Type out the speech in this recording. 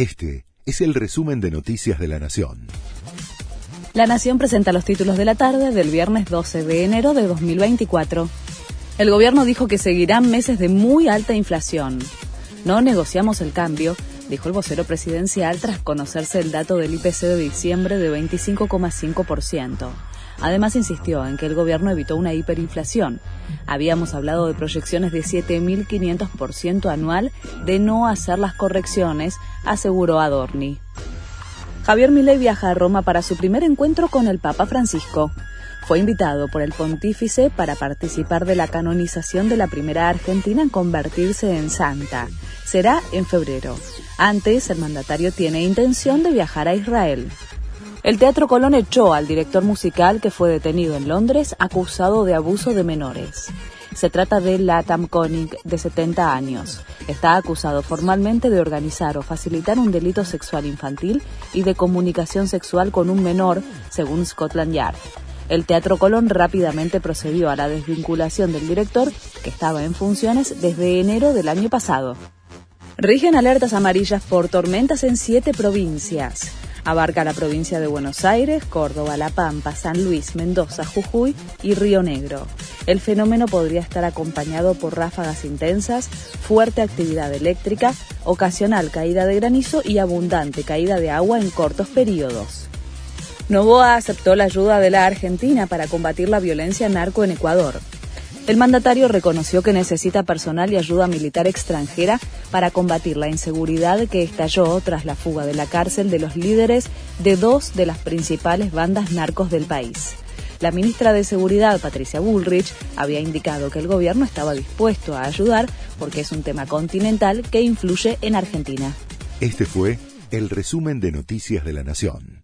Este es el resumen de Noticias de la Nación. La Nación presenta los títulos de la tarde del viernes 12 de enero de 2024. El gobierno dijo que seguirán meses de muy alta inflación. No negociamos el cambio, dijo el vocero presidencial tras conocerse el dato del IPC de diciembre de 25,5%. Además insistió en que el gobierno evitó una hiperinflación. Habíamos hablado de proyecciones de 7.500% anual de no hacer las correcciones, aseguró Adorni. Javier Milei viaja a Roma para su primer encuentro con el Papa Francisco. Fue invitado por el pontífice para participar de la canonización de la primera argentina en convertirse en santa. Será en febrero. Antes, el mandatario tiene intención de viajar a Israel. El Teatro Colón echó al director musical que fue detenido en Londres acusado de abuso de menores. Se trata de Latam Koenig, de 70 años. Está acusado formalmente de organizar o facilitar un delito sexual infantil y de comunicación sexual con un menor, según Scotland Yard. El Teatro Colón rápidamente procedió a la desvinculación del director, que estaba en funciones desde enero del año pasado. Rigen alertas amarillas por tormentas en siete provincias. Abarca la provincia de Buenos Aires, Córdoba, La Pampa, San Luis, Mendoza, Jujuy y Río Negro. El fenómeno podría estar acompañado por ráfagas intensas, fuerte actividad eléctrica, ocasional caída de granizo y abundante caída de agua en cortos periodos. Novoa aceptó la ayuda de la Argentina para combatir la violencia narco en Ecuador. El mandatario reconoció que necesita personal y ayuda militar extranjera para combatir la inseguridad que estalló tras la fuga de la cárcel de los líderes de dos de las principales bandas narcos del país. La ministra de Seguridad, Patricia Bullrich, había indicado que el gobierno estaba dispuesto a ayudar porque es un tema continental que influye en Argentina. Este fue el resumen de Noticias de la Nación.